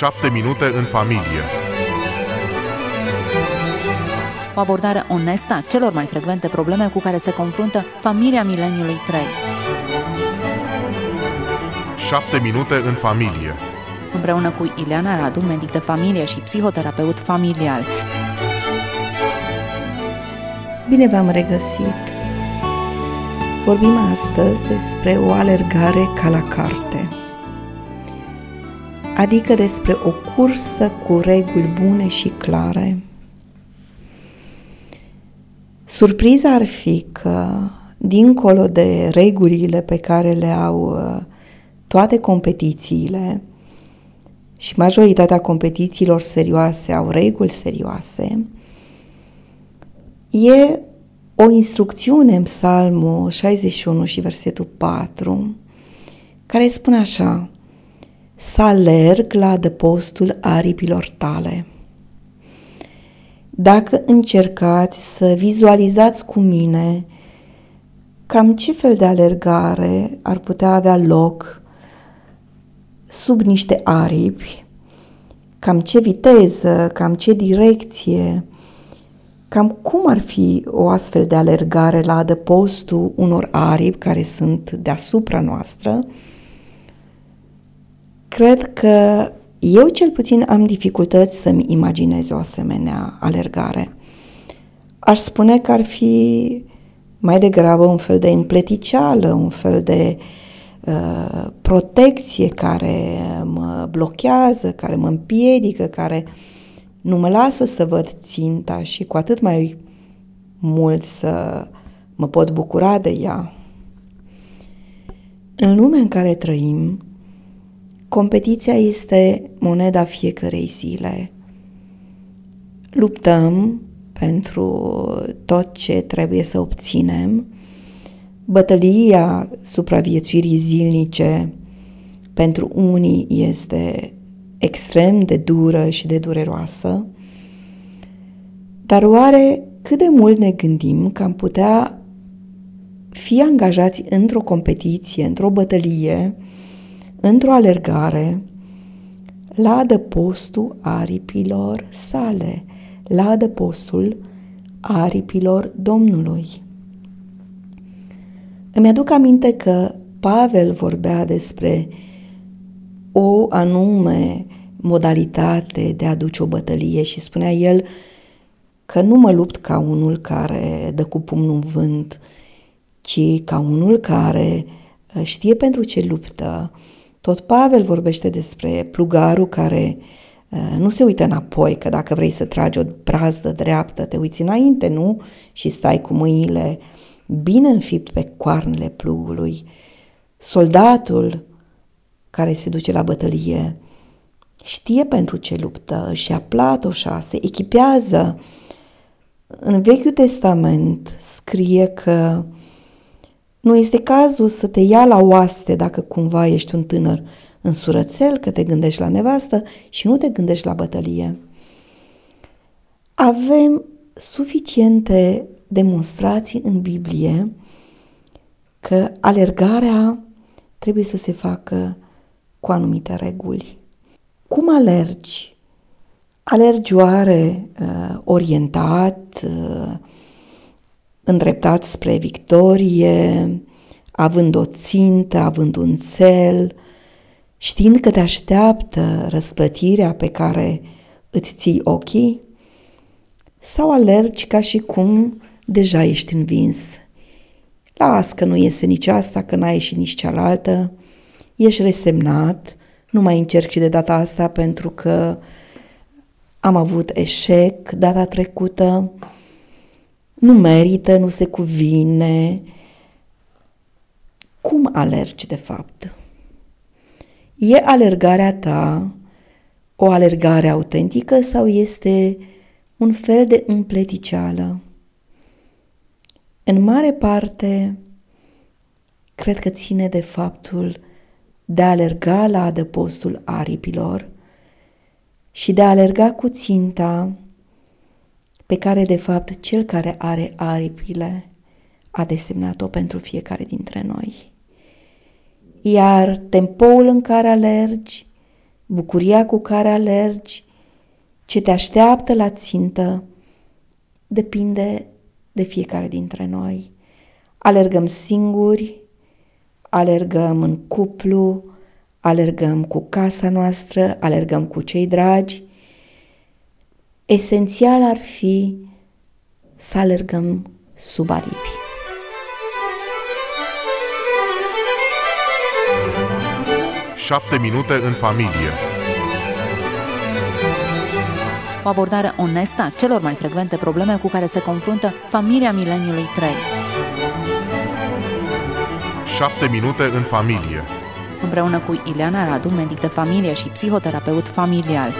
7 minute în familie. O abordare onestă a celor mai frecvente probleme cu care se confruntă familia mileniului 3. 7 minute în familie. Împreună cu Ileana Radu, medic de familie și psihoterapeut familial. Bine v-am regăsit! Vorbim astăzi despre o alergare ca la carte, adică despre o cursă cu reguli bune și clare. Surpriza ar fi că, dincolo de regulile pe care le au uh, toate competițiile, și majoritatea competițiilor serioase au reguli serioase, E o instrucțiune în Psalmul 61 și versetul 4 care spune așa Să alerg la adăpostul aripilor tale. Dacă încercați să vizualizați cu mine cam ce fel de alergare ar putea avea loc sub niște aripi, cam ce viteză, cam ce direcție, Cam cum ar fi o astfel de alergare la adăpostul unor aripi care sunt deasupra noastră? Cred că eu cel puțin am dificultăți să-mi imaginez o asemenea alergare. Aș spune că ar fi mai degrabă un fel de împleticeală, un fel de uh, protecție care mă blochează, care mă împiedică, care uh, nu mă lasă să văd ținta și cu atât mai mult să mă pot bucura de ea. În lumea în care trăim, competiția este moneda fiecărei zile. Luptăm pentru tot ce trebuie să obținem. Bătălia supraviețuirii zilnice pentru unii este extrem de dură și de dureroasă, dar oare cât de mult ne gândim că am putea fi angajați într-o competiție, într-o bătălie, într-o alergare, la adăpostul aripilor sale, la adăpostul aripilor Domnului. Îmi aduc aminte că Pavel vorbea despre o anume modalitate de a duce o bătălie și spunea el că nu mă lupt ca unul care dă cu pumnul în vânt, ci ca unul care uh, știe pentru ce luptă. Tot Pavel vorbește despre plugarul care uh, nu se uită înapoi, că dacă vrei să tragi o brazdă dreaptă, te uiți înainte, nu? Și stai cu mâinile bine înfipt pe coarnele plugului. Soldatul care se duce la bătălie știe pentru ce luptă, și a platoșa, se echipează. În Vechiul Testament scrie că nu este cazul să te ia la oaste dacă cumva ești un tânăr în surățel, că te gândești la nevastă și nu te gândești la bătălie. Avem suficiente demonstrații în Biblie că alergarea trebuie să se facă cu anumite reguli. Cum alergi? Alergi oare uh, orientat, uh, îndreptat spre victorie, având o țintă, având un cel, știind că te așteaptă răsplătirea pe care îți ții ochii? Sau alergi ca și cum deja ești învins? Las că nu iese nici asta, că n-a ieșit nici cealaltă, ești resemnat, nu mai încerc și de data asta pentru că am avut eșec data trecută, nu merită, nu se cuvine. Cum alergi de fapt? E alergarea ta o alergare autentică sau este un fel de împleticeală? În mare parte, cred că ține de faptul de a alerga la adăpostul aripilor și de a alerga cu ținta pe care de fapt cel care are aripile a desemnat-o pentru fiecare dintre noi. Iar tempoul în care alergi bucuria cu care alergi, ce te așteaptă la țintă, depinde de fiecare dintre noi. Alergăm singuri, alergăm în cuplu, alergăm cu casa noastră, alergăm cu cei dragi. Esențial ar fi să alergăm sub aripi. Șapte minute în familie. O abordare onestă a celor mai frecvente probleme cu care se confruntă familia mileniului 3. Șapte minute în familie. Împreună cu Ileana Radu, medic de familie și psihoterapeut familial,